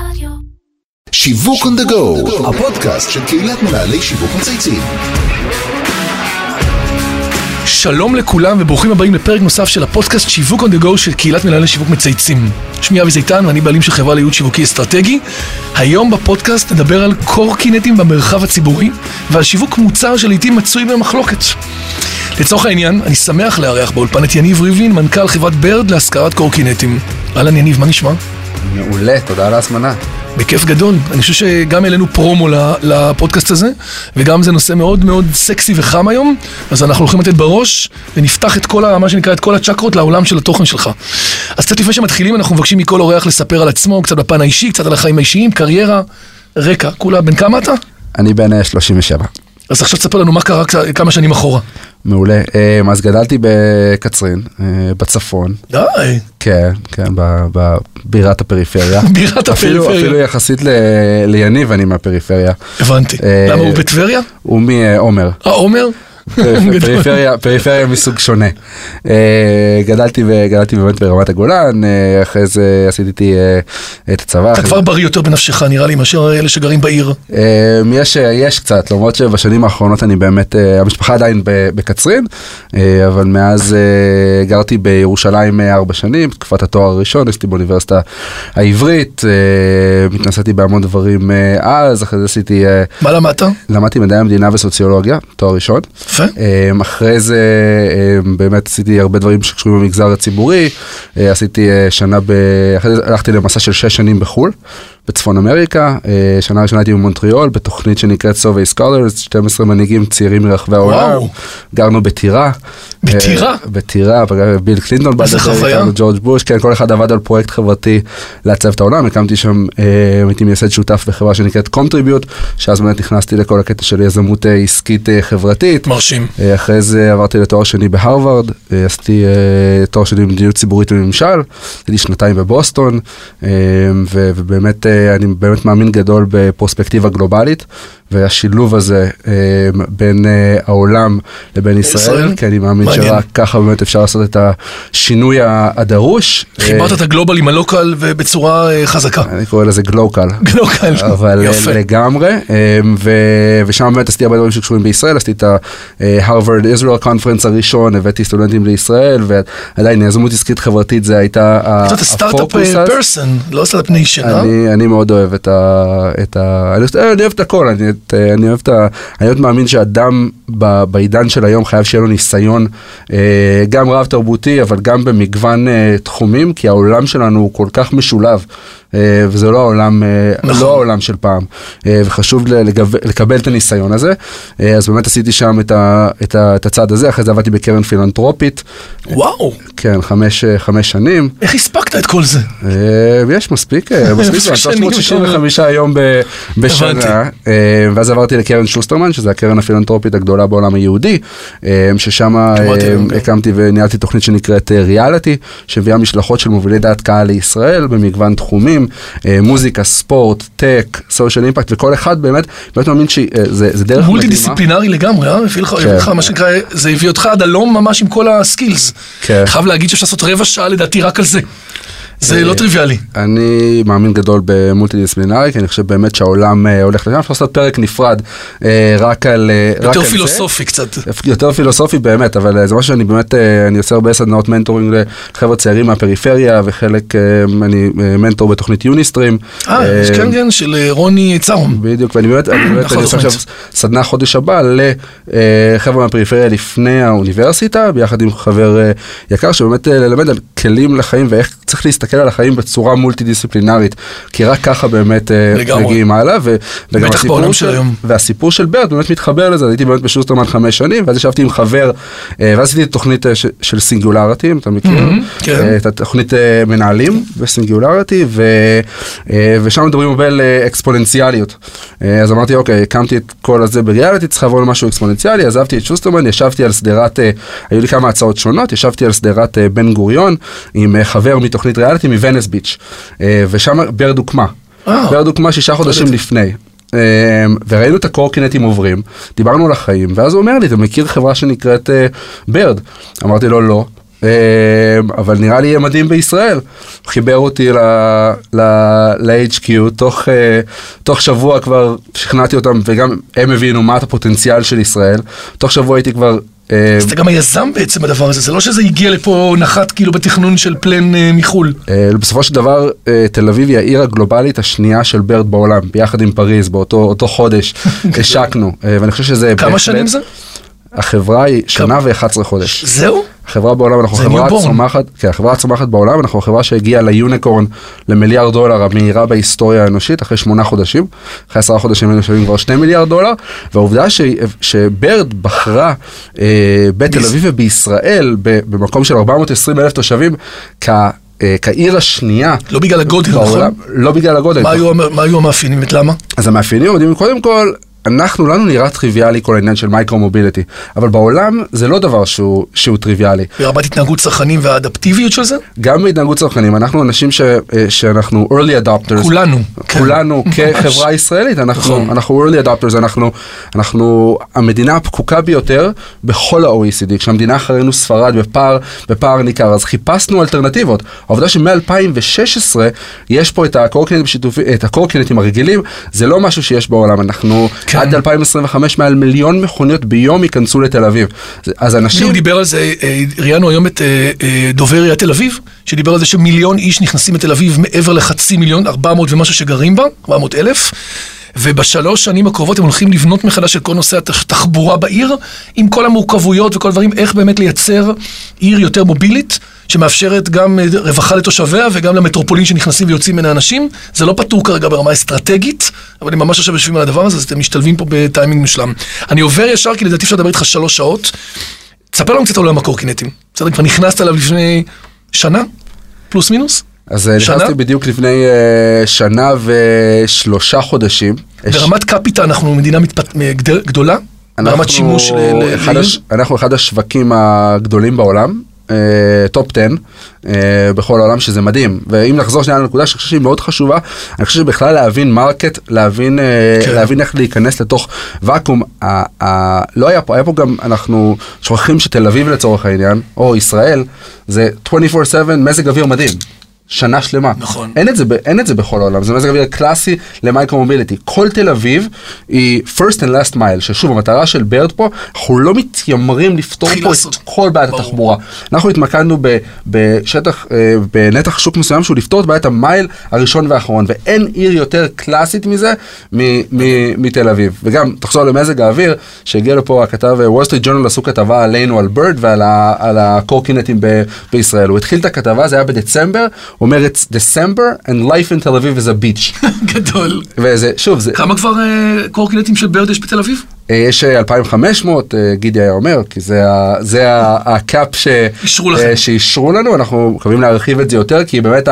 רדיו. שיווק on the go, הפודקאסט של קהילת מנהלי שיווק מצייצים. שלום לכולם וברוכים הבאים לפרק נוסף של הפודקאסט שיווק on the go של קהילת מנהלי שיווק מצייצים. שמי אבי זיתן ואני בעלים של חברה לייעוד שיווקי אסטרטגי. היום בפודקאסט נדבר על קורקינטים במרחב הציבורי ועל שיווק מוצר שלעיתים מצוי במחלוקת. לצורך העניין, אני שמח לארח באולפן את יניב ריבלין, מנכ"ל חברת ברד להשכרת קורקינטים. אהלן יניב, מה נשמע? מעולה, תודה על ההזמנה. בכיף גדול. אני חושב שגם העלינו פרומו לפודקאסט הזה, וגם זה נושא מאוד מאוד סקסי וחם היום, אז אנחנו הולכים לתת בראש, ונפתח את כל, ה, מה שנקרא, את כל הצ'קרות לעולם של התוכן שלך. אז קצת לפני שמתחילים, אנחנו מבקשים מכל אורח לספר על עצמו, קצת בפן האישי, קצת על החיים האישיים, קריירה, רקע. כולה, בן כמה אתה? אני בן אה, 37. אז עכשיו תספר לנו מה קרה כמה שנים אחורה. מעולה. אה, אז גדלתי בקצרין, אה, בצפון. די, כן, כן, בבירת הפריפריה. בירת הפריפריה. אפילו יחסית ל- ליניב אני מהפריפריה. הבנתי. אה, למה הוא בטבריה? הוא מעומר. אה, עומר? פריפריה, פריפריה מסוג שונה. אה, גדלתי ו- גדלתי באמת ברמת הגולן, אה, אחרי זה עשיתי אה, את הצבא. אתה כבר בריא יותר בנפשך, נראה לי, מאשר אלה שגרים בעיר. יש, יש קצת, למרות שבשנים האחרונות אני באמת, המשפחה עדיין בקצרין, אבל מאז גרתי בירושלים ארבע שנים, תקופת התואר הראשון, עשיתי באוניברסיטה העברית, התנסיתי בהמון דברים אז, אחרי זה עשיתי, מה למדת? למדתי מדעי המדינה וסוציולוגיה, תואר ראשון. יפה. אמ, אחרי זה אמ, באמת עשיתי הרבה דברים שקשורים במגזר הציבורי, אה, עשיתי אה, שנה, ב... אחרי זה הלכתי למסע של שש שנים בחו"ל, בצפון אמריקה, אה, שנה ראשונה הייתי במונטריאול בתוכנית שנקראת Sauvé Scholars, 12 מנהיגים צעירים מרחבי העולם. גרנו בטירה. בטירה? אה, בטירה, ביל קלינטון איזה חוויה. ג'ורג' בוש, כן, כל אחד עבד על פרויקט חברתי לעצב את העולם, הקמתי שם, אה, הייתי מייסד שותף בחברה שנקראת Contribute, שאז באמת נכנסתי לכל הקטע של יזמות אה, עסקית אה, חברתית. מרשים. אה, אחרי זה עברתי לתואר שני בהרווארד, אה, עשיתי אה, תואר שני במדיניות ציבורית וממשל, הייתי שנתיים בבוסטון, אה, ובאמת אה, אני באמת מאמין גדול בפרוספקטיבה גלובלית, והשילוב הזה אה, בין אה, העולם לבין ישראל, ישראל? כי אני מאמין. שרק ככה באמת אפשר לעשות את השינוי הדרוש. חיברת אה, את הגלובל עם הלוקל ובצורה חזקה. אני קורא לזה גלוקל. גלוקל. אבל יפה. לגמרי, אה, ו- ושם באמת עשיתי הרבה דברים שקשורים בישראל, עשיתי את ה-Harvard Israel Conference הראשון, הבאתי סטודנטים לישראל, ועדיין יזמות עסקית חברתית זה הייתה ה- אתה סטארט-אפ הפוקוס. פרסון, לא Start-Up Nation, אה? אני, מאוד אוהב את ה... אני אוהב את הכל, אני, את, אני אוהב את ה... אני מאוד מאמין שאדם ב, בעידן של היום חייב שיהיה לו ניסיון אה, גם רב תרבותי, אבל גם במגוון אה, תחומים, כי העולם שלנו הוא כל כך משולב, אה, וזה לא העולם, אה, נכון. לא העולם של פעם, אה, וחשוב לגב, לקבל את הניסיון הזה. אה, אז באמת עשיתי שם את, ה, את, ה, את הצעד הזה, אחרי זה עבדתי בקרן פילנטרופית, וואו, כן, חמש, אה, חמש שנים. איך הספקת את כל זה? אה, יש מספיק, אה, מספיק, מספיק זמן, שנים, 365 יום. בשנה, אה, ואז עברתי לקרן שוסטרמן, שזה הקרן הפילנטרופית הגדולה בעולם היהודי, אה, ששם אה, עליהם, כן. הקמתי וניהלתי תוכנית שנקראת אה, ריאליטי, שהביאה משלחות של מובילי דעת קהל לישראל במגוון תחומים, אה, מוזיקה, ספורט, טק, סושיאל אימפקט, וכל אחד באמת, באמת מאמין שזה זה דרך מולטי מדהימה. דיסציפלינרי לגמרי, אה? הביא לך, הביא לך מה שנקרא, זה הביא אותך עד הלום ממש עם כל ה skills. כן. חייב להגיד שאפשר לעשות רבע שעה לדעתי רק על זה. זה לא טריוויאלי. אני מאמין גדול ב multi-disciplinary, כי אני חושב באמת שהעולם אה, הולך לשם, אפשר לעשות פרק נפרד אה, רק על אה, רק יותר זה. פילוסופי קצת. יותר פילוסופי באמת, אבל אה, זה משהו שאני באמת, אה, אני עושה הרבה סדנאות mentoring לחבר'ה צעירים מהפריפריה, וחלק, אה, אני אה, מנטור בתוכנית יוניסטרים. אה, יש אה, כן כן, של אה, רוני צהרום. בדיוק, ואני באמת, אני נכון, עושה עכשיו. סדנה חודש הבא לחבר'ה מהפריפריה לפני האוניברסיטה, ביחד עם חבר אה, יקר, שבאמת אה, ללמד על כלים לחיים ואיך צריך להסתכל על החיים בצורה מולטי דיסציפלינרית, כי רק ככה באמת אה, לגמרי. מגיעים הלאה, ו- וגם הסיפור של היום. והסיפור של ברד באמת מתחבר לזה, הייתי באמת בשוסטרמן חמש שנים, ואז ישבתי עם חבר, אה, ואז עשיתי תוכנית אה, ש- של סינגולריטי, אם אתה מכיר, כן. אה, את התוכנית מנהלים בסינגולריטי, ו- ושם מדברים הרבה על אקספוננציאליות. אז אמרתי, אוקיי, הקמתי את כל הזה בריאליטי, צריך לעבור למשהו אקספוננציאלי, עזבתי את שוסטרמן, ישבתי על שדרת, היו לי כמה הצעות שונות, ישבתי על שדרת בן גוריון עם חבר מתוכנית ריאליטי מוונס ביץ', אה, ושם ברד הוקמה. אה. ברד הוקמה שישה חודשים. לפני. אה, וראינו את הקורקינטים עוברים, דיברנו על החיים, ואז הוא אומר לי, אתה מכיר חברה שנקראת ברד? אמרתי לו, לא. אבל נראה לי יהיה מדהים בישראל. חיבר אותי ל-HQ, תוך, תוך שבוע כבר שכנעתי אותם וגם הם הבינו מה הפוטנציאל של ישראל. תוך שבוע הייתי כבר אז אתה גם היזם בעצם בדבר הזה, זה לא שזה הגיע לפה נחת כאילו בתכנון של פלן אה, מחו"ל. אה, בסופו של דבר אה, תל אביב היא העיר הגלובלית השנייה של ברד בעולם, ביחד עם פריז, באותו חודש השקנו, ואני חושב שזה... כמה שנים זה? החברה היא שנה ו-11 חודש. זהו? חברה בעולם, אנחנו חברה צומחת, כן, חברה צומחת בעולם, אנחנו חברה שהגיעה ליוניקורן למיליארד דולר המהירה בהיסטוריה האנושית אחרי שמונה חודשים, אחרי עשרה חודשים היינו שווים כבר שני מיליארד דולר, והעובדה ש, שברד בחרה אה, בתל אביב ובישראל במקום של 420 אלף תושבים כ... אה, כעיר השנייה. לא בגלל הגודל, נכון? לא בגלל הגודל. מה היו, מה היו המאפיינים ולמה? אז המאפיינים עומדים קודם כל אנחנו, לנו נראה טריוויאלי כל העניין של מייקרו מוביליטי, אבל בעולם זה לא דבר שהוא, שהוא טריוויאלי. ברמת התנהגות צרכנים והאדפטיביות של זה? גם בהתנהגות צרכנים, אנחנו אנשים ש, אה, שאנחנו early adopters. כולנו. כולנו כן. כחברה ישראלית, אנחנו, נכון. אנחנו early adopters, אנחנו, אנחנו המדינה הפקוקה ביותר בכל ה-OECD, כשהמדינה אחרינו ספרד בפער, בפער ניכר, אז חיפשנו אלטרנטיבות. העובדה שמ-2016 יש פה את הקורקינטים הרגילים, זה לא משהו שיש בעולם, אנחנו... כן. עד 2025 מעל מיליון מכוניות ביום ייכנסו לתל אביב. אז אנשים... הוא דיבר על זה, אה, ראיינו היום את אה, אה, דובר עיריית תל אביב, שדיבר על זה שמיליון איש נכנסים לתל אביב מעבר לחצי מיליון, 400 ומשהו שגרים בה, 400 אלף. ובשלוש שנים הקרובות הם הולכים לבנות מחדש את כל נושא התחבורה בעיר, עם כל המורכבויות וכל הדברים, איך באמת לייצר עיר יותר מובילית, שמאפשרת גם רווחה לתושביה וגם למטרופולין שנכנסים ויוצאים מן האנשים. זה לא פתור כרגע ברמה אסטרטגית, אבל הם ממש עכשיו יושבים על הדבר הזה, אז אתם משתלבים פה בטיימינג משלם. אני עובר ישר, כי לדעתי אפשר לדבר איתך שלוש שעות. תספר לנו קצת על עולם הקורקינטים. בסדר, כבר נכנסת אליו לפני שנה? פלוס מינוס? אז אה, נכנסתי בדיוק לפני uh, שנה ושלושה חודשים. ברמת קפיטה אנחנו מדינה מתפת... גדולה? ברמת שימוש ל... הש... אנחנו אחד השווקים הגדולים בעולם. top uh, 10 uh, בכל העולם שזה מדהים ואם נחזור שנייה לנקודה שאני חושב שהיא מאוד חשובה אני חושב שבכלל להבין market להבין uh, כן. להבין איך להיכנס לתוך ואקום לא היה פה היה פה גם אנחנו שוכחים שתל אביב לצורך העניין או ישראל זה 24/7 מזג אוויר מדהים שנה שלמה. נכון. אין את זה, אין את זה בכל העולם, זה מזג אוויר קלאסי ל micro mobility. כל תל אביב היא first and last mile, ששוב המטרה של ברד פה, אנחנו לא מתיימרים לפתור פה את כל בעיית התחבורה. אנחנו התמקדנו בשטח, אה, בנתח שוק מסוים שהוא לפתור את בעיית המייל הראשון והאחרון, ואין עיר יותר קלאסית מזה מתל אביב. וגם, תחזור למזג האוויר, שהגיע לפה הכתב Wall Street Journal עשו כתבה עלינו, על ברד ועל הקורקינטים בישראל. הוא התחיל את הכתבה, זה היה בדצמבר. אומר, it's December and life in Tel Aviv is a beach. גדול. וזה, שוב, זה... כמה כבר uh, קורקינטים של ברד יש בתל אביב? Uh, יש 2,500, uh, גידי היה אומר, כי זה, זה הקאפ שאישרו לנו, אנחנו מקווים להרחיב את זה יותר, כי באמת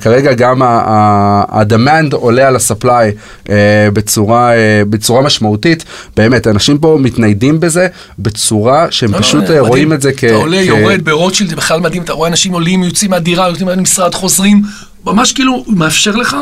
כרגע גם ה-demand עולה על ה-supply בצורה, בצורה משמעותית. באמת, אנשים פה מתניידים בזה בצורה שהם לא, לא פשוט לא, רואים את זה כ... אתה עולה. יורד ברוטשילד, זה בכלל מדהים, אתה רואה אנשים עולים, יוצאים מהדירה, יוצאים מהמשרד, חוזרים, ממש כאילו, הוא מאפשר לך.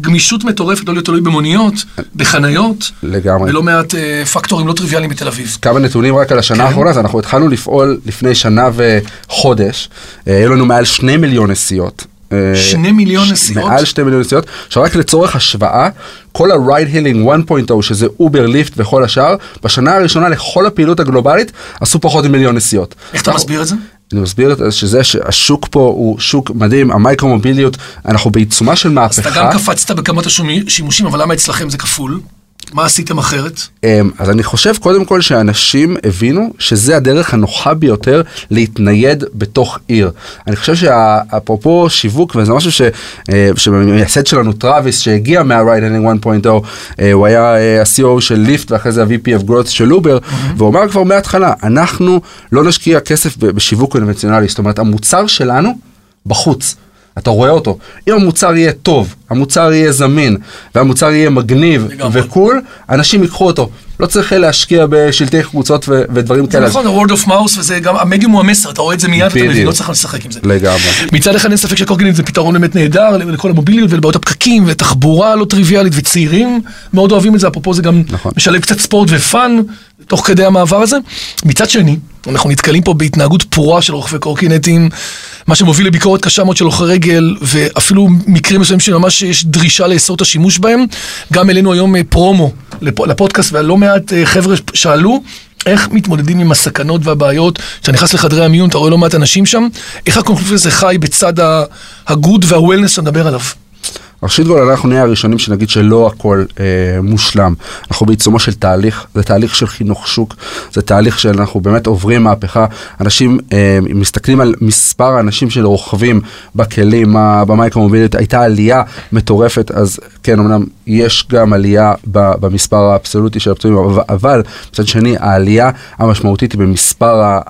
גמישות מטורפת, לא להיות תלוי במוניות, בחניות. לגמרי. ולא מעט אה, פקטורים לא טריוויאליים בתל אביב. כמה נתונים רק על השנה כן. האחרונה, אז אנחנו התחלנו לפעול לפני שנה וחודש, אה, היו לנו מעל שני מיליון נסיעות. אה, שני מיליון נסיעות? מעל שני מיליון נסיעות. עכשיו רק לצורך השוואה, כל ה-ride hailing 1.0 שזה אובר, ליפט וכל השאר, בשנה הראשונה לכל הפעילות הגלובלית עשו פחות ממיליון נסיעות. איך אתה מסביר את זה? אני מסביר שזה שהשוק פה הוא שוק מדהים, המייקרו מוביליות, אנחנו בעיצומה של מהפכה. אז אתה גם קפצת בכמות השימושים, אבל למה אצלכם זה כפול? מה עשיתם אחרת? אמ, אז אני חושב קודם כל שאנשים הבינו שזה הדרך הנוחה ביותר להתנייד בתוך עיר. אני חושב שאפרופו שיווק, וזה משהו ש, אה, שמייסד שלנו טראביס שהגיע מה-Ride Handling 1.0, אה, הוא היה אה, ה-COO של ליפט ואחרי זה ה-VP of Growth של אובר, mm-hmm. והוא אמר כבר מההתחלה, אנחנו לא נשקיע כסף בשיווק קונבנציונלי, זאת אומרת המוצר שלנו בחוץ. אתה רואה אותו. אם המוצר יהיה טוב, המוצר יהיה זמין, והמוצר יהיה מגניב ו cool, אנשים ייקחו אותו. לא צריך להשקיע בשלטי חוצות ו- ודברים כאלה. נכון, ה-word of mouth וזה גם, המדיום הוא המסר, אתה רואה את זה מיד, ואתה מבין, לא צריך לשחק עם זה. לגמרי. מצד אחד אין ספק שקורקינט זה פתרון באמת נהדר לכל המוביליות ולבעיות הפקקים ותחבורה לא טריוויאלית וצעירים מאוד אוהבים את זה, אפרופו זה גם נכון. משלב קצת ספורט ופאן תוך כדי המעבר הזה. מצד שני, אנחנו נתקלים פה בהתנהגות פרועה של רוכבי קורקינטים, מה שמוביל לביקורת קשה מאוד של הולכי רגל, ואפילו מקרים מסוימים שממש יש דרישה לאסור את השימוש בהם. גם העלינו היום אה, פרומו לפ- לפודקאסט, ולא מעט אה, חבר'ה שאלו. איך מתמודדים עם הסכנות והבעיות? כשאתה נכנס לחדרי המיון, אתה רואה לא מעט אנשים שם, איך הקונפליקט הזה חי בצד הגוד והוולנס שאתה מדבר עליו? ראשית כל אנחנו נהיה הראשונים שנגיד שלא הכל אה, מושלם. אנחנו בעיצומו של תהליך, זה תהליך של חינוך שוק, זה תהליך שאנחנו באמת עוברים מהפכה. אנשים אה, מסתכלים על מספר האנשים שרוכבים בכלים, ה- במייקרומוביליות, הייתה עלייה מטורפת, אז כן, אמנם יש גם עלייה במספר האבסולוטי של הפצועים, אבל- מצד שני העלייה המשמעותית היא במספר אה.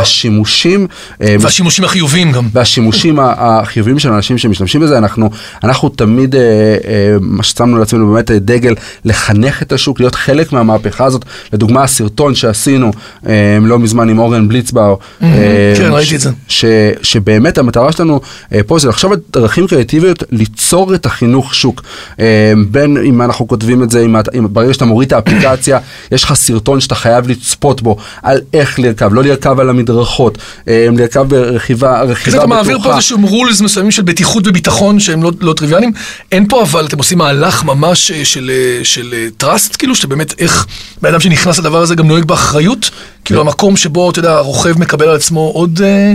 השימושים. אה, והשימושים החיוביים גם. והשימושים החיוביים של אנשים שמשתמשים בזה, אנחנו, אנחנו תמיד, אה, אה, מה ששמנו לעצמנו באמת אה, דגל, לחנך את השוק, להיות חלק מהמהפכה הזאת. לדוגמה, הסרטון שעשינו אה, לא מזמן עם אורן בליצבאו. אה, כן, ש- ראיתי את זה. ש, שבאמת המטרה שלנו אה, פה זה לחשוב על דרכים קריאטיביות ליצור את החינוך שוק. אה, בין אם אנחנו כותבים את זה, אם, אם ברגע שאתה מוריד את האפליקציה, יש לך סרטון שאתה חייב לצפות בו על איך לרכב, לא לרכב על המדרכות, אה, לרכב ברכיבה רכיבה כי אתה מעביר פה בטוחה. איזשהם rules מסוימים של בטיחות וביטחון שהם לא, לא טריוויאליים. אין פה אבל, אתם עושים מהלך ממש אה, של, אה, של אה, trust, כאילו, שבאמת איך בן אדם שנכנס לדבר הזה גם נוהג באחריות. כאילו המקום שבו, אתה יודע, הרוכב מקבל על עצמו עוד, אה,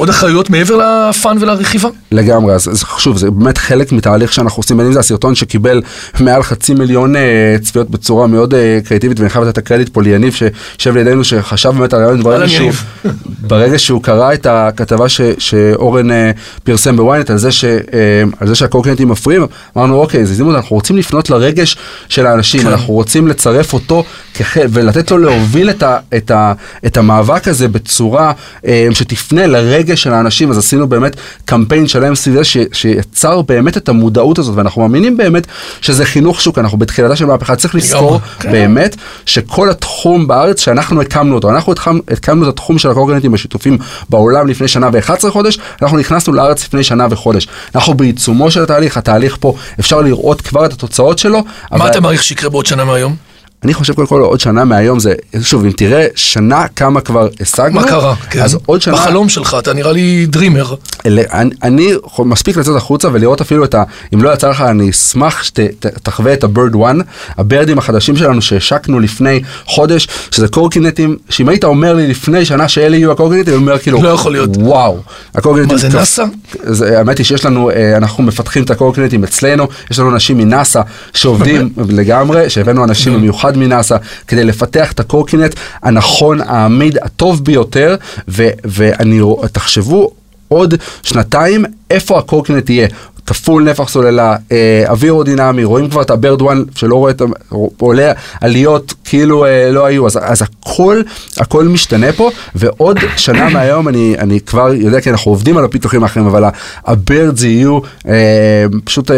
עוד אחריות מעבר ל fun ולרכיבה. לגמרי, אז, אז שוב, זה באמת חלק מתהליך שאנחנו עושים, בין אם זה הסרטון שקיבל מעל חצי מיליון אה, צפיות בצורה מאוד אה, קריאטיבית, ואני חייב לתת את הקרדיט פה ליניב שיושב לידינו, שחשב באמת על הרעיון, ברגע שהוא. ברגע שהוא קרא את הכתבה ש, שאורן אה, פרסם בוויינט על זה, ש, אה, על זה שהקורקינטים מפריעים, אמרנו אוקיי, זה הזדמנות, אנחנו רוצים לפנות לרגש של האנשים, כן. אנחנו רוצים לצרף אותו כחלק, ולתת לו להוביל את, ה, את, ה, את המאבק הזה בצורה אה, שתפנה לרגש של האנשים, אז עשינו באמת קמפיין שלם סביב זה, ש, שיצר באמת את המודעות הזאת, ואנחנו מאמינים באמת שזה חינוך שוק, אנחנו בתחילתה של מהפכה, צריך לזכור כן. באמת שכל התחום בארץ שאנחנו הקמנו אותו, אנחנו התחמ- הקמנו את התחום של הקורקינטים השיתופים בעולם לפני שנה ו-11 חודש, אנחנו נכנסנו לארץ לפני שנה וחודש. אנחנו בעיצומו של התהליך, התהליך פה, אפשר לראות כבר את התוצאות שלו. מה אבל- אתה מעריך שיקרה בעוד שנה מהיום? אני חושב קודם כל עוד שנה מהיום זה, שוב, אם תראה שנה כמה כבר השגנו, מה קרה? כן. אז עוד שנה, בחלום שלך, אתה נראה לי דרימר. אלה- אני, אני מספיק לצאת החוצה ולראות אפילו את ה... אם לא יצא לך, אני אשמח שתחווה את ה-bird one, הבירדים החדשים שלנו שהשקנו לפני חודש, שזה קורקינטים, שאם היית אומר לי לפני שנה שאלה יהיו הקורקינטים, אני אומר כאילו, לא יכול להיות. וואו. הקורקינטים... מה זה, נאסא? האמת היא שיש לנו, אה, אנחנו מפתחים את הקורקינטים אצלנו, יש לנו אנשים מנאסא שעובדים לגמרי, שהבאנו אנשים במיוחד מנאסא כדי לפתח את הקורקינט הנכון, העמיד, הטוב ביותר, ו, ואני, תחשבו עוד שנתיים איפה הקורקינט יהיה. כפול נפח סוללה, אה, אווירודינמי, רואים כבר את ה Bird One שלא רואה את ה... עולה עליות כאילו אה, לא היו, אז, אז הכל, הכל משתנה פה, ועוד שנה מהיום אני, אני כבר יודע, כי אנחנו עובדים על הפיתוחים האחרים, אבל ה Birds יהיו אה, פשוט אה,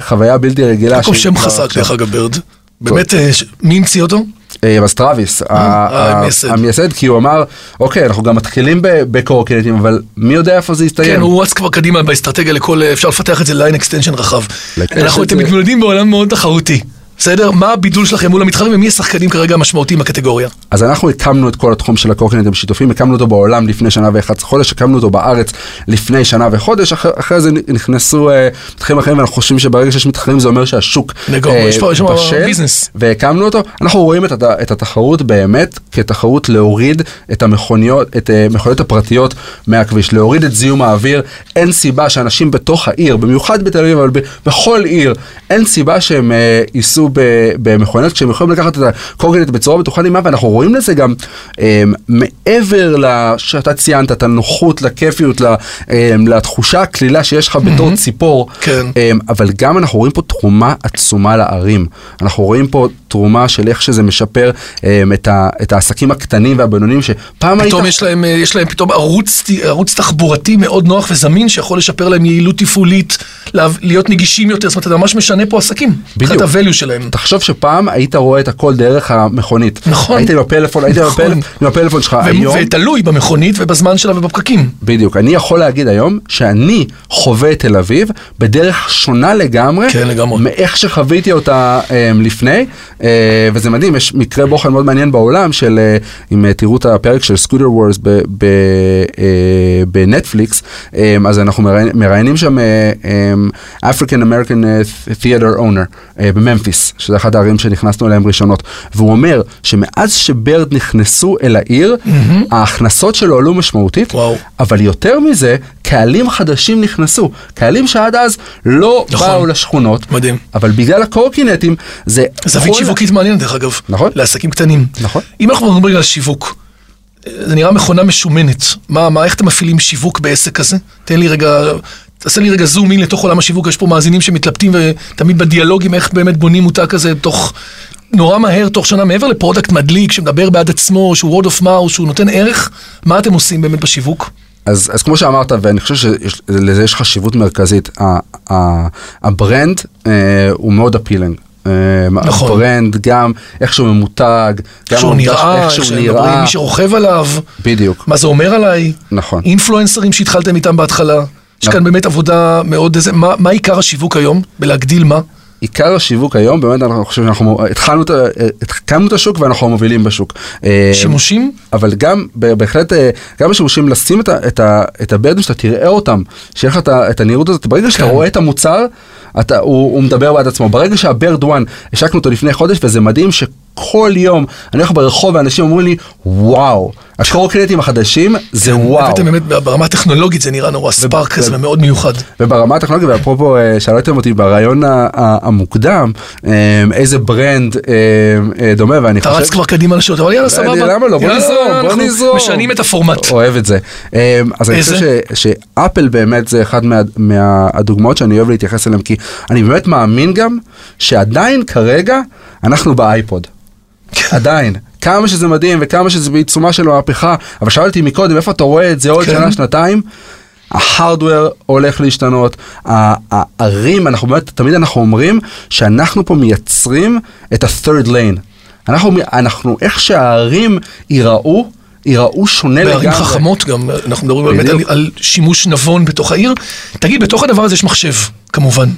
חוויה בלתי רגילה. שם חזק. דרך אגב ברד. באמת, אה, מי המציא אותו? אה, אז טראוויס, ה- אה, המייסד. כי הוא אמר, אוקיי, אנחנו גם מתחילים בקורקינטים, אבל מי יודע איפה זה יסתיים. כן, הוא רץ כבר קדימה באסטרטגיה לכל, אפשר לפתח את זה line extension רחב. אנחנו, אתם מתמודדים בעולם מאוד תחרותי. בסדר? מה הבידול שלכם מול המתחרים ומי השחקנים כרגע המשמעותיים בקטגוריה? אז אנחנו הקמנו את כל התחום של הקורקינטים השיתופים, הקמנו אותו בעולם לפני שנה ו-11 חודש, הקמנו אותו בארץ לפני שנה וחודש, אחרי, אחרי זה נכנסו אה, מתחרים אחרים, ואנחנו חושבים שברגע שיש מתחרים זה אומר שהשוק לגמרי, יש פה- יש בשל, business. והקמנו אותו. אנחנו רואים את, הת- את התחרות באמת כתחרות להוריד את המכוניות, את אה, המכוניות הפרטיות מהכביש, להוריד את זיהום האוויר. אין סיבה שאנשים בתוך העיר, במיוחד בתל אביב, אבל בכל עיר, אין סיבה שהם אה, ייסעו ב- במכוניות כשהם יכולים לקחת את הקורקינט בצורה בטוחה נעימה, ואנחנו רואים לזה גם אה, מעבר שאתה ציינת, את הנוחות, לכיפיות, אה, לתחושה הקלילה שיש לך בתור ציפור. כן. אמ, אבל גם אנחנו רואים פה תרומה עצומה לערים. אנחנו רואים פה תרומה של איך שזה משפר אמ, את, ה, את העסקים הקטנים והבינוניים שפעם היית... פתאום יש להם, אה, יש להם פתאום ערוץ, ערוץ תחבורתי מאוד נוח וזמין שיכול לשפר להם יעילות תפעולית, לה- להיות נגישים יותר, זאת אומרת, אתה ממש משנה פה עסקים. בדיוק. מבחינת ה-value שלהם. תחשוב שפעם היית רואה את הכל דרך המכונית. נכון. היית עם הפלאפון, היית עם נכון. הפלאפון, עם הפלאפון שלך. ו- היום... ותלוי במכונית ובזמן שלה ובפקקים. בדיוק, אני יכול להגיד היום שאני חווה את תל אביב בדרך שונה לגמרי, כן, לגמרי. מאיך שחוויתי אותה um, לפני, וזה מדהים, יש מקרה בוחן מאוד מעניין בעולם של, אה, אם אה, תראו את הפרק של Scooter Wars בנטפליקס, אה, אז אנחנו מראיינים שם אה, African American theater owner בממפיס, שזה אחת הערים שנכנסנו אליהם ראשונות, והוא אומר שמאז שברד נכנסו אל העיר, ההכנסות שלו עלו משמעותית. אבל יותר מזה, קהלים חדשים נכנסו, קהלים שעד אז לא נכון. באו לשכונות, מדהים. אבל בגלל הקורקינטים זה... זווית כל- שיווקית מעניינת דרך אגב. נכון. לעסקים קטנים. נכון. אם אנחנו מדברים על שיווק, זה נראה מכונה משומנת. מה, מה, איך אתם מפעילים שיווק בעסק כזה? תן לי רגע, תעשה לי רגע zoom in לתוך עולם השיווק, יש פה מאזינים שמתלבטים ותמיד בדיאלוגים איך באמת בונים מותג כזה תוך... נורא מהר, תוך שנה, מעבר ל product מדליק שמדבר בעד עצמו, שהוא word of mouth, שהוא נותן ערך, מה אתם עושים באמת בשיווק? אז, אז כמו שאמרת, ואני חושב שלזה יש חשיבות מרכזית, ה- ה- brand אה, הוא מאוד appealing. אה, נכון. ה brand, גם איך שהוא ממותג, איך שהוא נראה, איך שהוא נראה, מי שרוכב עליו, בדיוק, מה זה אומר עליי. נכון. אינפלואנסרים שהתחלתם איתם בהתחלה. יש נכון. כאן באמת עבודה מאוד איזה, מה, מה עיקר השיווק היום? בלהגדיל מה? עיקר השיווק היום, באמת אני חושב שאנחנו התחלנו, את ה- הקמנו את השוק ואנחנו המובילים בשוק. אה, שימושים? אבל גם בהחלט אה, גם השימושים לשים את, את, את הברדים שאתה תראה אותם שיהיה לך את, הנראות הזאת ברגע שאתה כן. רואה את המוצר אתה, הוא, הוא מדבר בעד עצמו ברגע שהברד וואן השקנו אותו לפני חודש וזה מדהים שכל יום אני הולך ברחוב ואנשים אומרים לי וואו הקורקינטים החדשים זה וואו. הבאתם באמת ברמה הטכנולוגית זה נראה נורא ספארק כזה ומאוד מיוחד. וברמה הטכנולוגית, ואפרופו אה, שאלתם אותי ברעיון המוקדם, אה, איזה brand אה, דומה, ואני אתה חושב... רץ כבר קדימה לשאלות, אבל יאללה סבבה. למה לא? בוא נזרום, בוא נזרום. משנים את הפורמט. אוהב את זה. אז אני? חושב שאפל באמת זה אחד מה- מהדוגמאות שאני אוהב להתייחס אליהם, כי אני באמת מאמין גם שעדיין כרגע אנחנו באייפוד. עדיין. כמה שזה מדהים וכמה שזה בעיצומה של מהפכה, אבל שאלתי מקודם איפה אתה רואה את זה עוד כן. שנה, שנתיים? ה hardware הולך להשתנות, הערים, אנחנו באמת, תמיד אנחנו אומרים שאנחנו פה מייצרים את ה-third lane. אנחנו, אנחנו, איך שהערים ייראו, ייראו שונה לגמרי. בערים חכמות גם, אנחנו מדברים באמת על. על שימוש נבון בתוך העיר. תגיד, בתוך הדבר הזה יש מחשב, כמובן.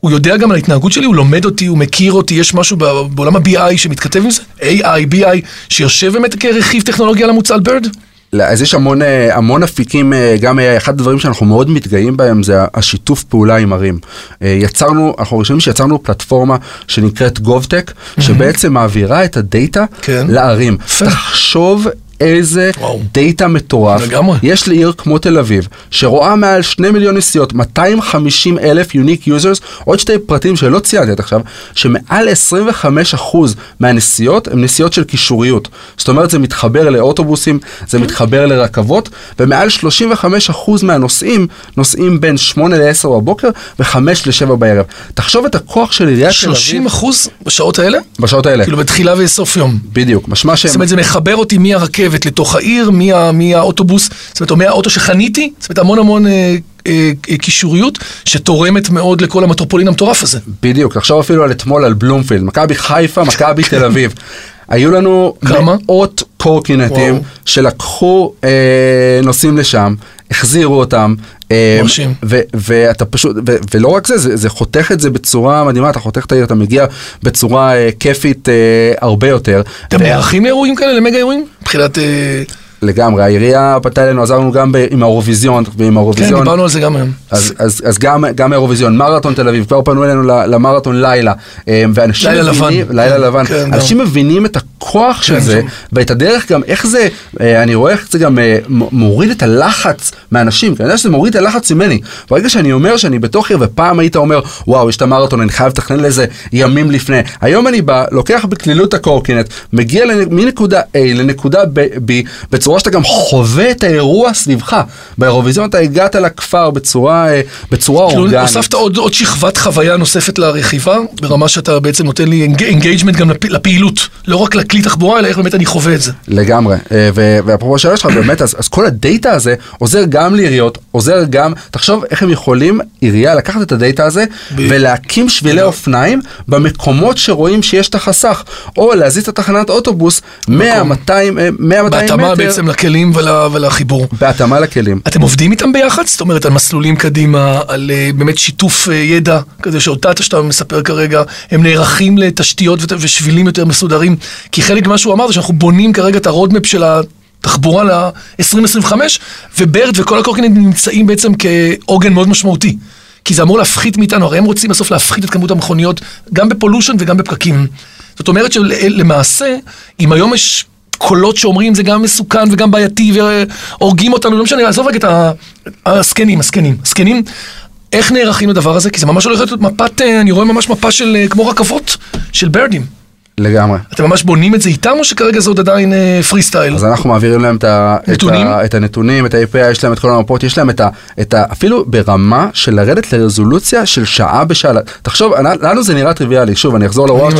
הוא יודע גם על ההתנהגות שלי, הוא לומד אותי, הוא מכיר אותי, יש משהו בעולם ה-BI שמתכתב עם זה? AI, BI, שיושב באמת כרכיב טכנולוגי על המוצר ברד? אז יש המון, אה, המון אפיקים, אה, גם אחד הדברים שאנחנו מאוד מתגאים בהם זה השיתוף פעולה עם ערים. אה, יצרנו, אנחנו חושבים שיצרנו פלטפורמה שנקראת GovTech, שבעצם מעבירה את ה data כן. לערים. תחשוב איזה וואו. data מטורף. לגמרי. יש לעיר כמו תל אביב, שרואה מעל 2 מיליון נסיעות, 250 אלף unique users, עוד שתי פרטים שלא ציינתי עד עכשיו, שמעל 25% מהנסיעות הן נסיעות של קישוריות. זאת אומרת זה מתחבר לאוטובוסים, זה מתחבר לרכבות, ומעל 35% מהנוסעים נוסעים בין 8 ל-10 בבוקר ו-5 ל-7 בערב. תחשוב את הכוח של עיריית תל אביב 30 אחוז בשעות האלה? בשעות האלה. כאילו בתחילה וסוף יום. בדיוק, משמע שהם... זאת אומרת, זה מחבר אותי מהרכבת לתוך העיר, מה- מהאוטובוס, זאת אומרת, או מהאוטו שחניתי, זאת אומרת, המון המון אה, אה, אה, קישוריות, שתורמת מאוד לכל המטרופולין המטורף הזה. בדיוק, תחשוב אפילו על אתמול על בלומפילד, מכבי חיפה, מכבי תל אביב. היו לנו כמה? מאות קורקינטים וואו. שלקחו אה, נוסעים לשם, החזירו אותם. אה, מרשים. ו- ואתה פשוט, ו- ולא רק זה, זה, זה חותך את זה בצורה מדהימה, אתה חותך את העיר, אתה מגיע בצורה אה, כיפית אה, הרבה יותר. אתם ו- נערכים לאירועים כאלה, למגה אירועים? מבחינת... אה, לגמרי, העירייה פנתה אלינו, עזרנו גם ב- עם האירוויזיון, ועם כן, האירוויזיון. דיברנו על זה גם היום. אז, אז, אז גם, גם האירוויזיון, מרתון תל אביב, כבר פנו אלינו למרתון לילה, אה, ואנשים לילה מבינים, לבן. לילה כן, לבן, כן, אנשים מבינים את הכוח של כן, זה, כן. ואת הדרך גם, איך זה, אה, אני רואה איך זה גם אה, מוריד את הלחץ מאנשים, כי אני יודע שזה מוריד את הלחץ ממני. ברגע שאני אומר שאני בתוך עיר, ופעם היית אומר, וואו, יש את המרתון, אני חייב לתכנן לזה ימים לפני. היום אני בא, לוקח בקלילות הקורקינט, מגיע מנקודה A לנקודה B, B, בצורה שאתה גם חווה את האירוע סביבך. באירוויזיון אתה הגעת לכפר בצורה, אה, בצורה כאילו אורגנית. הוספת עוד, עוד שכבת חוויה נוספת לרכיבה, ברמה שאתה בעצם נותן לי engagement גם לפ, לפעילות, לא רק לכלי תחבורה, אלא איך באמת אני חווה את זה. לגמרי, אה, ואפרופו השאלה שלך, באמת, אז, אז כל ה data הזה עוזר גם לעיריות, עוזר גם, תחשוב איך הם יכולים, עירייה, לקחת את ה data הזה ב- ולהקים שבילי אופניים במקומות שרואים שיש את החסך, או להזיז את התחנת אוטובוס 100, 200, אה, 100, 200 מטר. בהתאמה בעצם בעצם לכלים ול, ולחיבור. בהתאמה לכלים. אתם עובדים איתם ביחד? זאת אומרת, על מסלולים קדימה, על אה, באמת שיתוף אה, ידע, כזה שאותה שאתה מספר כרגע, הם נערכים לתשתיות ות- ושבילים יותר מסודרים. כי חלק ממה שהוא אמר זה שאנחנו בונים כרגע את ה roadmap של התחבורה ל-2025, ו-Bird וכל הקורקינטים נמצאים בעצם כעוגן מאוד משמעותי. כי זה אמור להפחית מאיתנו, הרי הם רוצים בסוף להפחית את כמות המכוניות, גם ב pollution וגם בפקקים. זאת אומרת שלמעשה, אם היום יש קולות שאומרים זה גם מסוכן וגם בעייתי והורגים אותנו, לא משנה, עזוב רגע את הזקנים, הזקנים, הזקנים. איך נערכים לדבר הזה? כי זה ממש הולך להיות מפת, אה, אני רואה ממש מפה של אה, כמו רכבות, של Birdים. לגמרי. אתם ממש בונים את זה איתם או שכרגע זה עוד עדיין פרי סטייל? אז אנחנו מעבירים להם את, ה, נתונים? את, ה, את הנתונים, את ה-API, יש להם את כל המפות, יש להם את ה, את ה... אפילו ברמה של לרדת לרזולוציה של שעה בשעה. תחשוב, לנו זה נראה טריוויאלי, שוב, אני אחזור לוול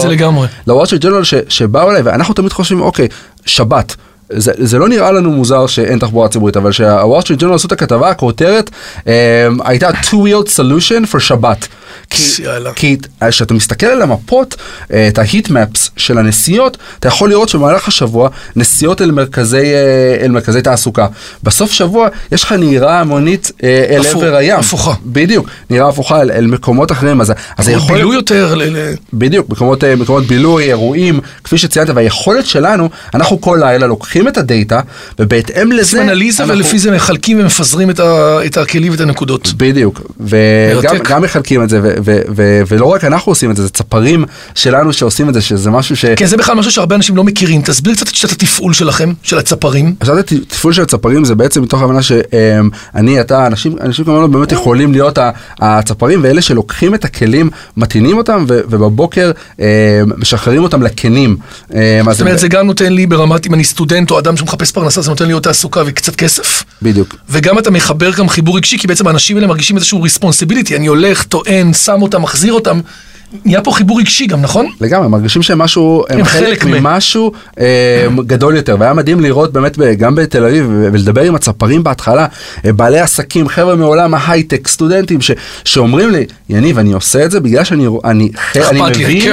זה לגמרי. לוול סטריט ג'ורנל שבאו אליי, ואנחנו תמיד חושבים, אוקיי, שבת. זה, זה לא נראה לנו מוזר שאין תחבורה ציבורית, אבל שהוול סטריט ג'ורנל עשו את הכתבה, הכותרת אה, הייתה two-wheeled solution for שבת. כי, כשאתה מסתכל על המפות, אה, את ההיט-מפס של הנסיעות, אתה יכול לראות שבמהלך השבוע נסיעות אל מרכזי, אה, אל מרכזי תעסוקה. בסוף שבוע יש לך נהירה המונית אה, אל עבר הים. הפוכה. בדיוק, נהירה הפוכה אל, אל מקומות אחרים. אז, אז היכולת... בילוי יותר, ל- בדיוק, מקומות, מקומות בילוי, אירועים, כפי שציינת, והיכולת שלנו, אנחנו כל לילה לוקחים את הדאטה, ובהתאם לזה... עושים אנליזה אנחנו- ולפי זה מחלקים ומפזרים את ה- את הכלים ואת הנקודות. בדיוק, וגם מחלקים את זה, ולא רק אנחנו עושים את זה, זה צפרים שלנו שעושים את זה, שזה משהו ש... כן, זה בכלל משהו שהרבה אנשים לא מכירים. תסביר קצת את שיטת התפעול שלכם, של הצפרים. עכשיו זה תפעול של הצפרים זה בעצם מתוך הבנה שאני, אתה, אנשים, אנשים כמובן באמת יכולים להיות הצפרים ואלה שלוקחים את הכלים, מטעינים אותם ובבוקר אה, משחררים אותם לקנים. אה, אז זאת אומרת, זה גם נותן לי ברמת, אם אני סטודנט או אדם שמחפש פרנסה, זה נותן לי עוד תעסוקה וקצת כסף. בדיוק. וגם אתה מחבר גם חיבור רגשי, כי בעצם האנשים האלה מרגישים איזשהו responsibility. אני הולך, טוען, שם אותם, מחזיר אותם. נהיה פה חיבור רגשי גם, נכון? לגמרי, מרגישים שהם משהו, הם הם חלק חלק ממשהו אה, גדול יותר, והיה מדהים לראות באמת גם בתל אביב ולדבר עם הצפרים בהתחלה, אה, בעלי עסקים, חבר'ה מעולם ההייטק, סטודנטים ש, שאומרים לי, יניב, אני עושה את זה בגלל שאני אני, אני מבין,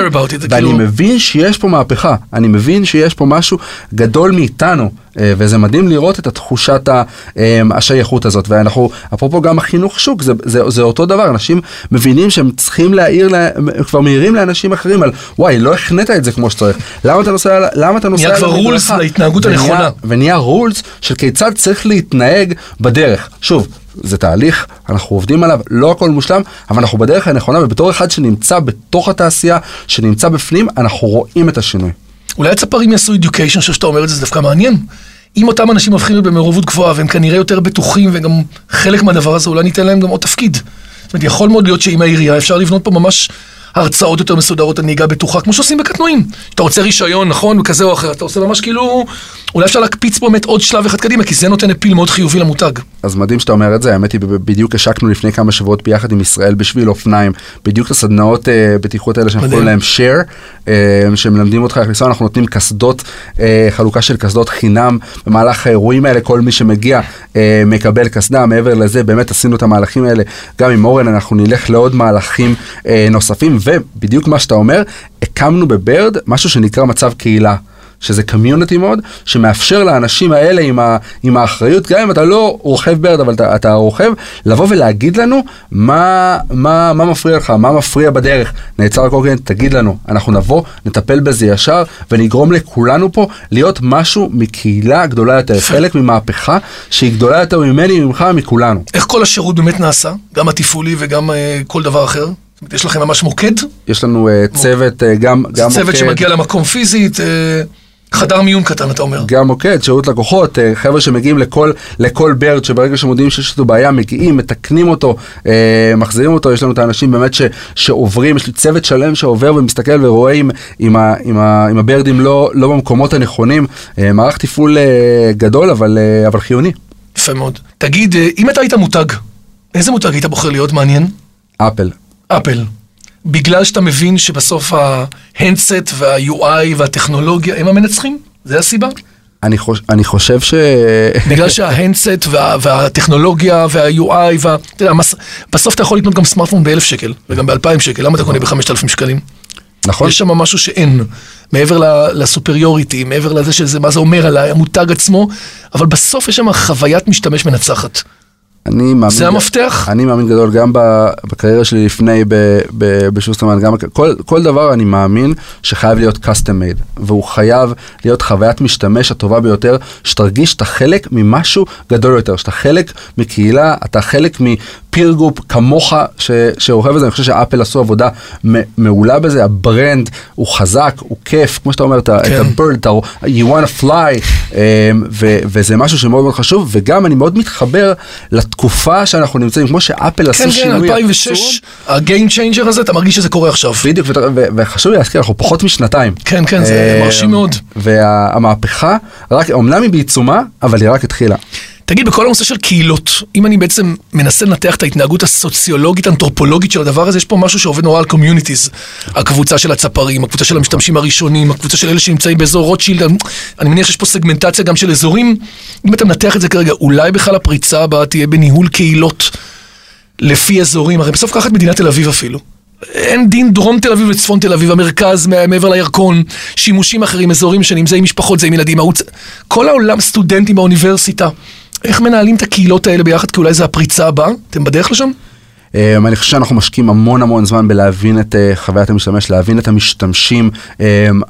ואני כאילו- מבין שיש פה מהפכה, אני מבין שיש פה משהו גדול מאיתנו. אה, וזה מדהים לראות את התחושת אה, השייכות הזאת ואנחנו אפרופו גם החינוך שוק זה, זה, זה אותו דבר אנשים מבינים שהם צריכים להעיר לה- כבר מעירים לאנשים אחרים על וואי לא החנית את זה כמו שצריך למה אתה נוסע למה אתה נוסע נהיה כבר על המדרכה?" rules להתנהגות הנכונה. ונהיה רולס של כיצד צריך להתנהג בדרך שוב. זה תהליך, אנחנו עובדים עליו, לא הכל מושלם, אבל אנחנו בדרך הנכונה, ובתור אחד שנמצא בתוך התעשייה, שנמצא בפנים, אנחנו רואים את השינוי. אולי הצפרים יעשו education, אני חושב שאתה אומר את זה, זה דווקא מעניין. אם אותם אנשים הופכים להיות במעורבות גבוהה והם כנראה יותר בטוחים וגם חלק מהדבר הזה, אולי ניתן להם גם עוד תפקיד. זאת אומרת, יכול מאוד להיות שעם העירייה אפשר לבנות פה ממש הרצאות יותר מסודרות על נהיגה בטוחה, כמו שעושים בקטנועים. אתה רוצה רישיון, נכון, וכזה או אחר, אתה עושה ממש כאילו, אולי אפשר להקפיץ באמת עוד שלב אחד קדימה, כי זה נותן אפיל מאוד חיובי למותג. אז מדהים שאתה אומר את זה, האמת היא בדיוק השקנו לפני כמה שבועות ביחד עם ישראל בשביל אופניים, בדיוק הסדנאות אה, בטיחות האלה שאנחנו. קוראים להם share, אה, שמלמדים אותך איך לנסוע, אנחנו נותנים קסדות, אה, חלוקה של קסדות חינם, במהלך האירועים האלה כל מי שמגיע אה, מקבל קסדה, מעבר לזה באמת עשינו את המהלכים האלה, גם עם אורן אנחנו נלך לעוד מהלכים אה, נוספים, ובדיוק מה שאתה אומר, הקמנו בברד משהו שנקרא מצב קהילה. שזה קמיוניטי מאוד, שמאפשר לאנשים האלה עם, ה, עם האחריות, גם אם אתה לא רוכב ברד, אבל אתה, אתה רוכב, לבוא ולהגיד לנו מה, מה, מה מפריע לך, מה מפריע בדרך. נעצר הקורקינט, תגיד לנו, אנחנו נבוא, נטפל בזה ישר, ונגרום לכולנו פה להיות משהו מקהילה גדולה יותר, חלק ממהפכה שהיא גדולה יותר ממני, ממך, מכולנו. איך כל השירות באמת נעשה, גם התפעולי וגם אה, כל דבר אחר? יש לכם ממש מוקד? יש לנו uh, צוות, uh, גם, גם צוות מוקד, שמגיע למקום פיזית, אה, חדר מיון קטן, אתה אומר. גם מוקד, שירות לקוחות, אה, חבר'ה שמגיעים לכל, לכל ברד, שברגע שמודיעים שיש איתו בעיה, מגיעים, מתקנים אותו, אה, מחזירים אותו, יש לנו את האנשים באמת ש, שעוברים, יש לי צוות שלם שעובר ומסתכל ורואה אם, אם, ה, אם, ה, אם הברדים לא, לא במקומות הנכונים, אה, מערך תפעול אה, גדול אבל, אה, אבל חיוני. יפה מאוד. תגיד, אה, אם אתה היית מותג, איזה מותג היית בוחר להיות מעניין? אפל. אפל. בגלל שאתה מבין שבסוף ההנדסט וה-UI והטכנולוגיה הם המנצחים? זה הסיבה? אני, חוש, אני חושב ש... בגלל שההנדסט וה, והטכנולוגיה וה-UI וה... אתה יודע, מס, בסוף אתה יכול לקנות גם סמארטפון באלף שקל וגם באלפיים שקל, למה אתה קונה בחמשת אלפים שקלים? נכון. יש שם משהו שאין, מעבר לסופריוריטי, מעבר לזה שזה, מה זה אומר על המותג עצמו, אבל בסוף יש שם חוויית משתמש מנצחת. אני מאמין... זה המפתח? אני מאמין גדול גם בקריירה שלי לפני בשוסטרמן, גם כל, כל דבר אני מאמין שחייב להיות custom made, והוא חייב להיות חוויית משתמש הטובה ביותר, שתרגיש שאתה חלק ממשהו גדול יותר, שאתה חלק מקהילה, אתה חלק מ peer group כמוך ש- שאוהב את זה, אני חושב שאפל עשו עבודה מעולה בזה, ה brand הוא חזק, הוא כיף, כמו שאתה אומר, כן. את ה-Bird, אתה, you want to fly, אמ, ו- וזה משהו שמאוד מאוד חשוב, וגם אני מאוד מתחבר לתקופה שאנחנו נמצאים, כמו שאפל כן, עשו כן, שינוי 2006, ה-game changer הזה, אתה מרגיש שזה קורה עכשיו. בדיוק, וחשוב לי להזכיר, אנחנו פחות משנתיים. כן, כן, זה אה, מרשים מאוד. והמהפכה, אמנם היא בעיצומה, אבל היא רק התחילה. תגיד, בכל הנושא של קהילות, אם אני בעצם מנסה לנתח את ההתנהגות הסוציולוגית, האנתרופולוגית של הדבר הזה, יש פה משהו שעובד נורא על communities. הקבוצה של הצפרים, הקבוצה של המשתמשים הראשונים, הקבוצה של אלה שנמצאים באזור רוטשילד, אני מניח שיש פה סגמנטציה גם של אזורים. אם אתה מנתח את זה כרגע, אולי בכלל הפריצה הבאה תהיה בניהול קהילות לפי אזורים, הרי בסוף קח את מדינת תל אביב אפילו. אין דין דרום תל אביב וצפון תל אביב, המרכז מעבר לירקון, שימושים אחרים, אזורים שונים, זה עם משפחות, זה עם ילדים, העוץ... כל העולם סטודנטים באוניברסיטה. איך מנהלים את הקהילות האלה ביחד? כי אולי זה הפריצה הבאה? אתם בדרך לשם? Um, אני חושב שאנחנו משקיעים המון המון זמן בלהבין את uh, חוויית המשתמש, להבין את המשתמשים um,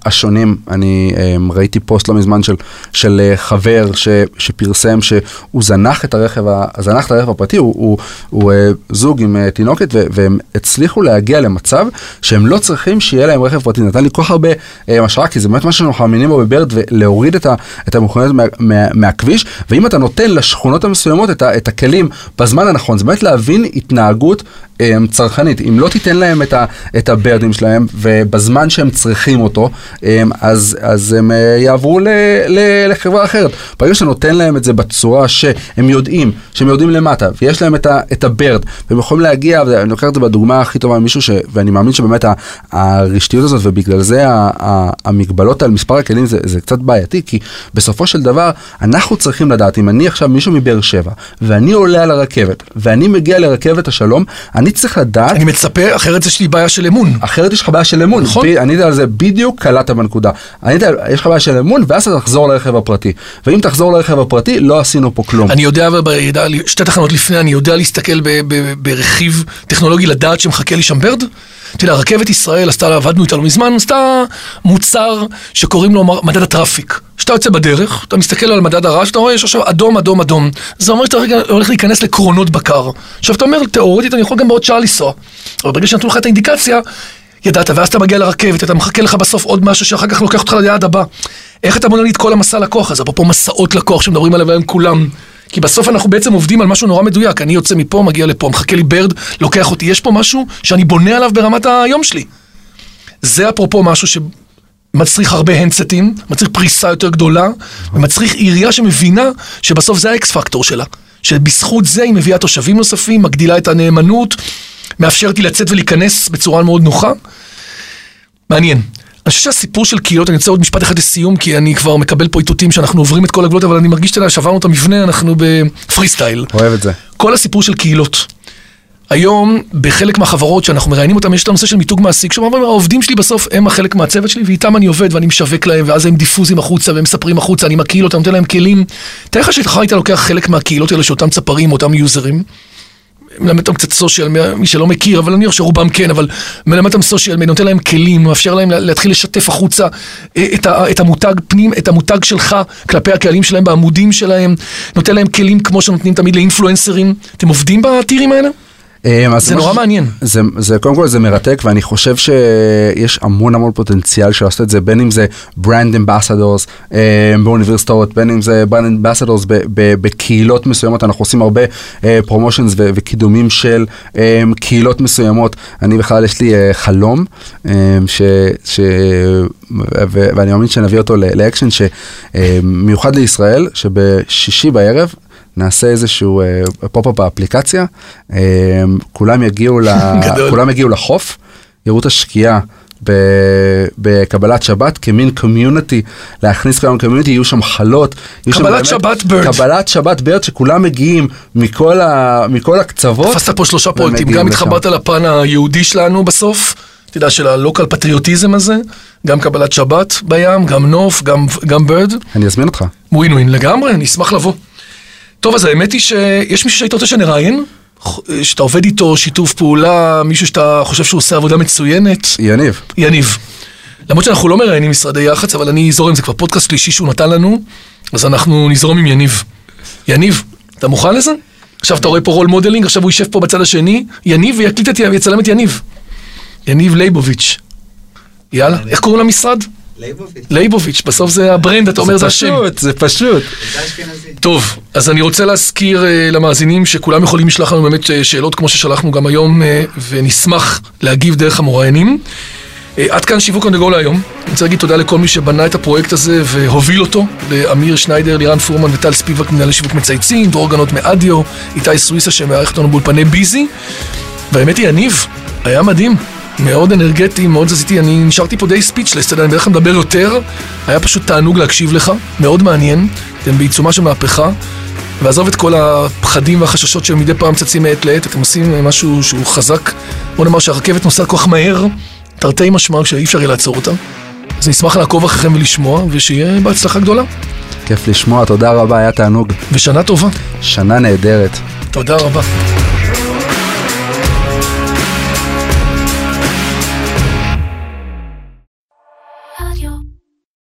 השונים. אני um, ראיתי פוסט לא מזמן של, של uh, חבר ש, שפרסם שהוא זנח את הרכב, זנח את הרכב הפרטי, הוא, הוא, הוא uh, זוג עם uh, תינוקת ו, והם הצליחו להגיע למצב שהם לא צריכים שיהיה להם רכב פרטי. נתן לי כל כך הרבה uh, השראה, כי זה באמת מה שאנחנו מאמינים בו בברד, ולהוריד את, את המכוניות מה, מה, מהכביש, ואם אתה נותן לשכונות המסוימות את, ה, את הכלים בזמן הנכון, זה באמת להבין התנהגות. Code צרכנית, אם לא תיתן להם את, ה, את הברדים שלהם ובזמן שהם צריכים אותו, um, אז, אז הם uh, יעברו ל, ל, לחברה אחרת. ברגע שאתה נותן להם את זה בצורה שהם יודעים, שהם יודעים למטה, ויש להם את, ה, את הברד, והם יכולים להגיע, ואני לוקח את זה בדוגמה הכי טובה ממישהו, ש, ואני מאמין שבאמת הרשתיות הזאת, ובגלל זה ה, ה, המגבלות על מספר הכלים זה, זה קצת בעייתי, כי בסופו של דבר אנחנו צריכים לדעת, אם אני עכשיו מישהו מבאר שבע, ואני עולה על הרכבת, ואני מגיע לרכבת השלום, אני צריך לדעת אני מצפה, אחרת יש לי בעיה של אמון. אחרת יש לך בעיה של אמון. נכון. ב- ענית על זה בדיוק, קלעת בנקודה. ענית, על- יש לך בעיה של אמון, ואז אתה תחזור לרכב הפרטי. ואם תחזור לרכב הפרטי, לא עשינו פה כלום. אני יודע, שתי תחנות לפני, אני יודע להסתכל ברכיב טכנולוגי, לדעת שמחכה לי שם ברד. אתה יודע, רכבת ישראל עשתה, עבדנו איתה לא מזמן, עשתה מוצר שקוראים לו מדד הטראפיק. כשאתה יוצא בדרך, אתה מסתכל על מדד הרעש, אתה רואה, יש עכשיו אדום, אדום, אדום. זה אומר שאתה הולך להיכנס לקרונות בקר. עכשיו אתה אומר, תאורטית אני יכול גם בעוד שעה לנסוע. אבל ברגע שנתנו לך את האינדיקציה, ידעת, ואז אתה מגיע לרכבת, אתה מחכה לך בסוף עוד משהו שאחר כך לוקח אותך ליעד הבא. איך אתה בונה לי את כל המסע לקוח הזה? אפרופו מסעות לקוח שמדברים עליהם כולם. כי בסוף אנחנו בעצם עובדים על משהו נורא מדויק. אני יוצא מפה, מגיע לפה, מחכה לי ברד, לוקח אותי. יש פה משהו שאני בונה עליו ברמת היום שלי. זה אפרופו משהו שמצריך הרבה הנדסטים, מצריך פריסה יותר גדולה, ומצריך עירייה שמבינה שבסוף זה האקס פקטור שלה. שבזכות זה היא מביאה תושבים נוספים, מגדילה את הנאמנות, מאפשרת לי לצאת ולהיכנס בצורה מאוד נוחה. מעניין. אני חושב שהסיפור של קהילות, אני רוצה עוד משפט אחד לסיום, כי אני כבר מקבל פה איתותים שאנחנו עוברים את כל הגבולות, אבל אני מרגיש ששברנו את המבנה, אנחנו בפרי סטייל. אוהב את זה. כל הסיפור של קהילות. היום, בחלק מהחברות שאנחנו מראיינים אותם, יש את הנושא של מיתוג מעסיק, שאומרים, העובדים שלי בסוף הם החלק מהצוות שלי, ואיתם אני עובד ואני משווק להם, ואז הם דיפוזים החוצה והם מספרים החוצה, אני מקהיל אותם, נותן להם כלים. תאר לך שאתה היית לוקח חלק מהקהילות האלה, שאותם צפרים, אותם יוזרים, מלמד אותם קצת סושיאל, מי שלא מכיר, אבל אני חושב שרובם כן, אבל מלמד אותם סושיאל, נותן להם כלים, מאפשר להם לה- להתחיל לשתף החוצה אה, את, ה, את המותג פנים, את המותג שלך כלפי הקהלים שלהם בעמודים שלהם, נותן להם כלים כמו שנותנים תמיד לאינפלואנסרים. אתם עובדים בטירים האלה? אז זה נורא מעניין. זה, זה קודם כל זה מרתק ואני חושב שיש המון המון פוטנציאל של לעשות את זה בין אם זה brand ambassadors באוניברסיטאות בין אם זה brand ambassadors בקהילות מסוימות אנחנו עושים הרבה promotions וקידומים של אה, קהילות מסוימות אני בכלל יש לי אה, חלום אה, ש, ש, ו, ואני מאמין שנביא אותו לאקשן שמיוחד לישראל שבשישי בערב נעשה איזשהו אה, pop-up באפליקציה, אה, כולם יגיעו, ל... כולם יגיעו לחוף, יראו את השקיעה. בקבלת שבת כמין community, להכניס כולם community, יהיו שם חלות. יהיו שם קבלת באמת- שבת Bird. קבלת שבת Bird, שכולם מגיעים מכל, ה... מכל הקצוות. תפסת פה שלושה פרויקטים, גם. התחברת לפן היהודי שלנו בסוף, אתה יודע, של ה local patriotism הזה, גם קבלת שבת בים, גם נוף, גם, גם Bird. אני אזמין אותך. ווין ווין לגמרי, אני אשמח לבוא. טוב, אז האמת היא שיש מישהו שהיית רוצה שנראיין, שאתה עובד איתו, שיתוף פעולה, מישהו שאתה חושב שהוא עושה עבודה מצוינת. יניב. יניב. למרות שאנחנו לא מראיינים משרדי יח"צ, אבל אני זורם, זה כבר פודקאסט שלישי שהוא נתן לנו, אז אנחנו נזרום עם יניב. יניב, אתה מוכן לזה? עכשיו אתה רואה פה role modeling, עכשיו הוא יישב פה בצד השני, יניב ויקליט את ויצלם את יניב. יניב לייבוביץ'. יאללה, איך קוראים למשרד? ליבוביץ'. לייבוביץ', בסוף זה ה brand, אתה אומר זה השם. פשוט, זה פשוט. זה אשכנזי. טוב, אז אני רוצה להזכיר uh, למאזינים שכולם יכולים לשלוח לנו באמת uh, שאלות כמו ששלחנו גם היום, uh, ונשמח להגיב דרך המוראיינים. עד כאן שיווק go להיום. אני רוצה להגיד תודה לכל מי שבנה את הפרויקט הזה והוביל אותו, לאמיר שניידר, לירן פורמן וטל ספיבק, מנהלי שיווק מצייצים, דרור גנות מאדיו, איתי סוויסה שמארח אותנו באולפני ביזי. והאמת היא, יניב, היה מדהים. מאוד אנרגטי, מאוד זזיתי, אני נשארתי פה די ספיצ'לס, אתה יודע, אני בדרך כלל מדבר יותר, היה פשוט תענוג להקשיב לך, מאוד מעניין, אתם בעיצומה של מהפכה, ועזוב את כל הפחדים והחששות שמדי פעם צצים מעת לעת, אתם עושים משהו שהוא חזק, בוא נאמר שהרכבת נוסעת כל כך מהר, תרתי משמע שאי אפשר יהיה לעצור אותה, אז נשמח לעקוב אחריכם ולשמוע, ושיהיה בהצלחה גדולה, כיף לשמוע, תודה רבה, היה תענוג. ושנה טובה, שנה נהדרת. תודה רבה.